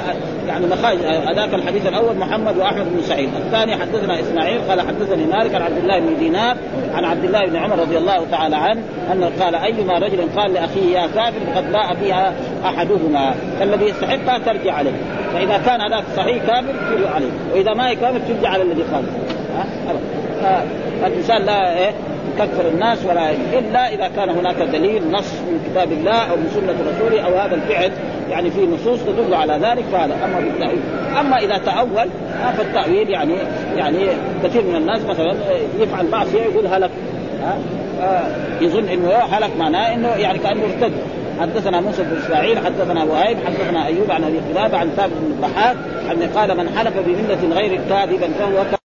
يعني مخارج هذاك الحديث الأول محمد وأحمد بن سعيد، الثاني حدثنا إسماعيل قال حدثني مالك عن عبد الله بن دينار عن عبد الله بن عمر رضي الله تعالى عنه أنه قال أيما رجل قال لأخيه يا كافر فقد باء بها أحدهما فالذي يستحقها ترجع عليه فإذا كان هذاك صحيح كافر تجي عليه وإذا ما هي كافر تجي على الذي خالف ها؟ فالانسان لا إيه يكفر الناس ولا إلا إذا كان هناك دليل نص من كتاب الله أو من سنة رسوله أو هذا الفعل يعني في نصوص تدل على ذلك فهذا أما بالتأويل. أما إذا تأول فالتاويل يعني يعني كثير من الناس مثلا يفعل معصيه يقول هلك. ها؟ يظن إنه هلك معناه إنه يعني كأنه ارتد. حدثنا موسى بن إسماعيل حدثنا وهيب حدثنا أيوب عن أبي قلابة عن ثابت بن الضحاك أن قال من حلف بملة غير كاذبا فهو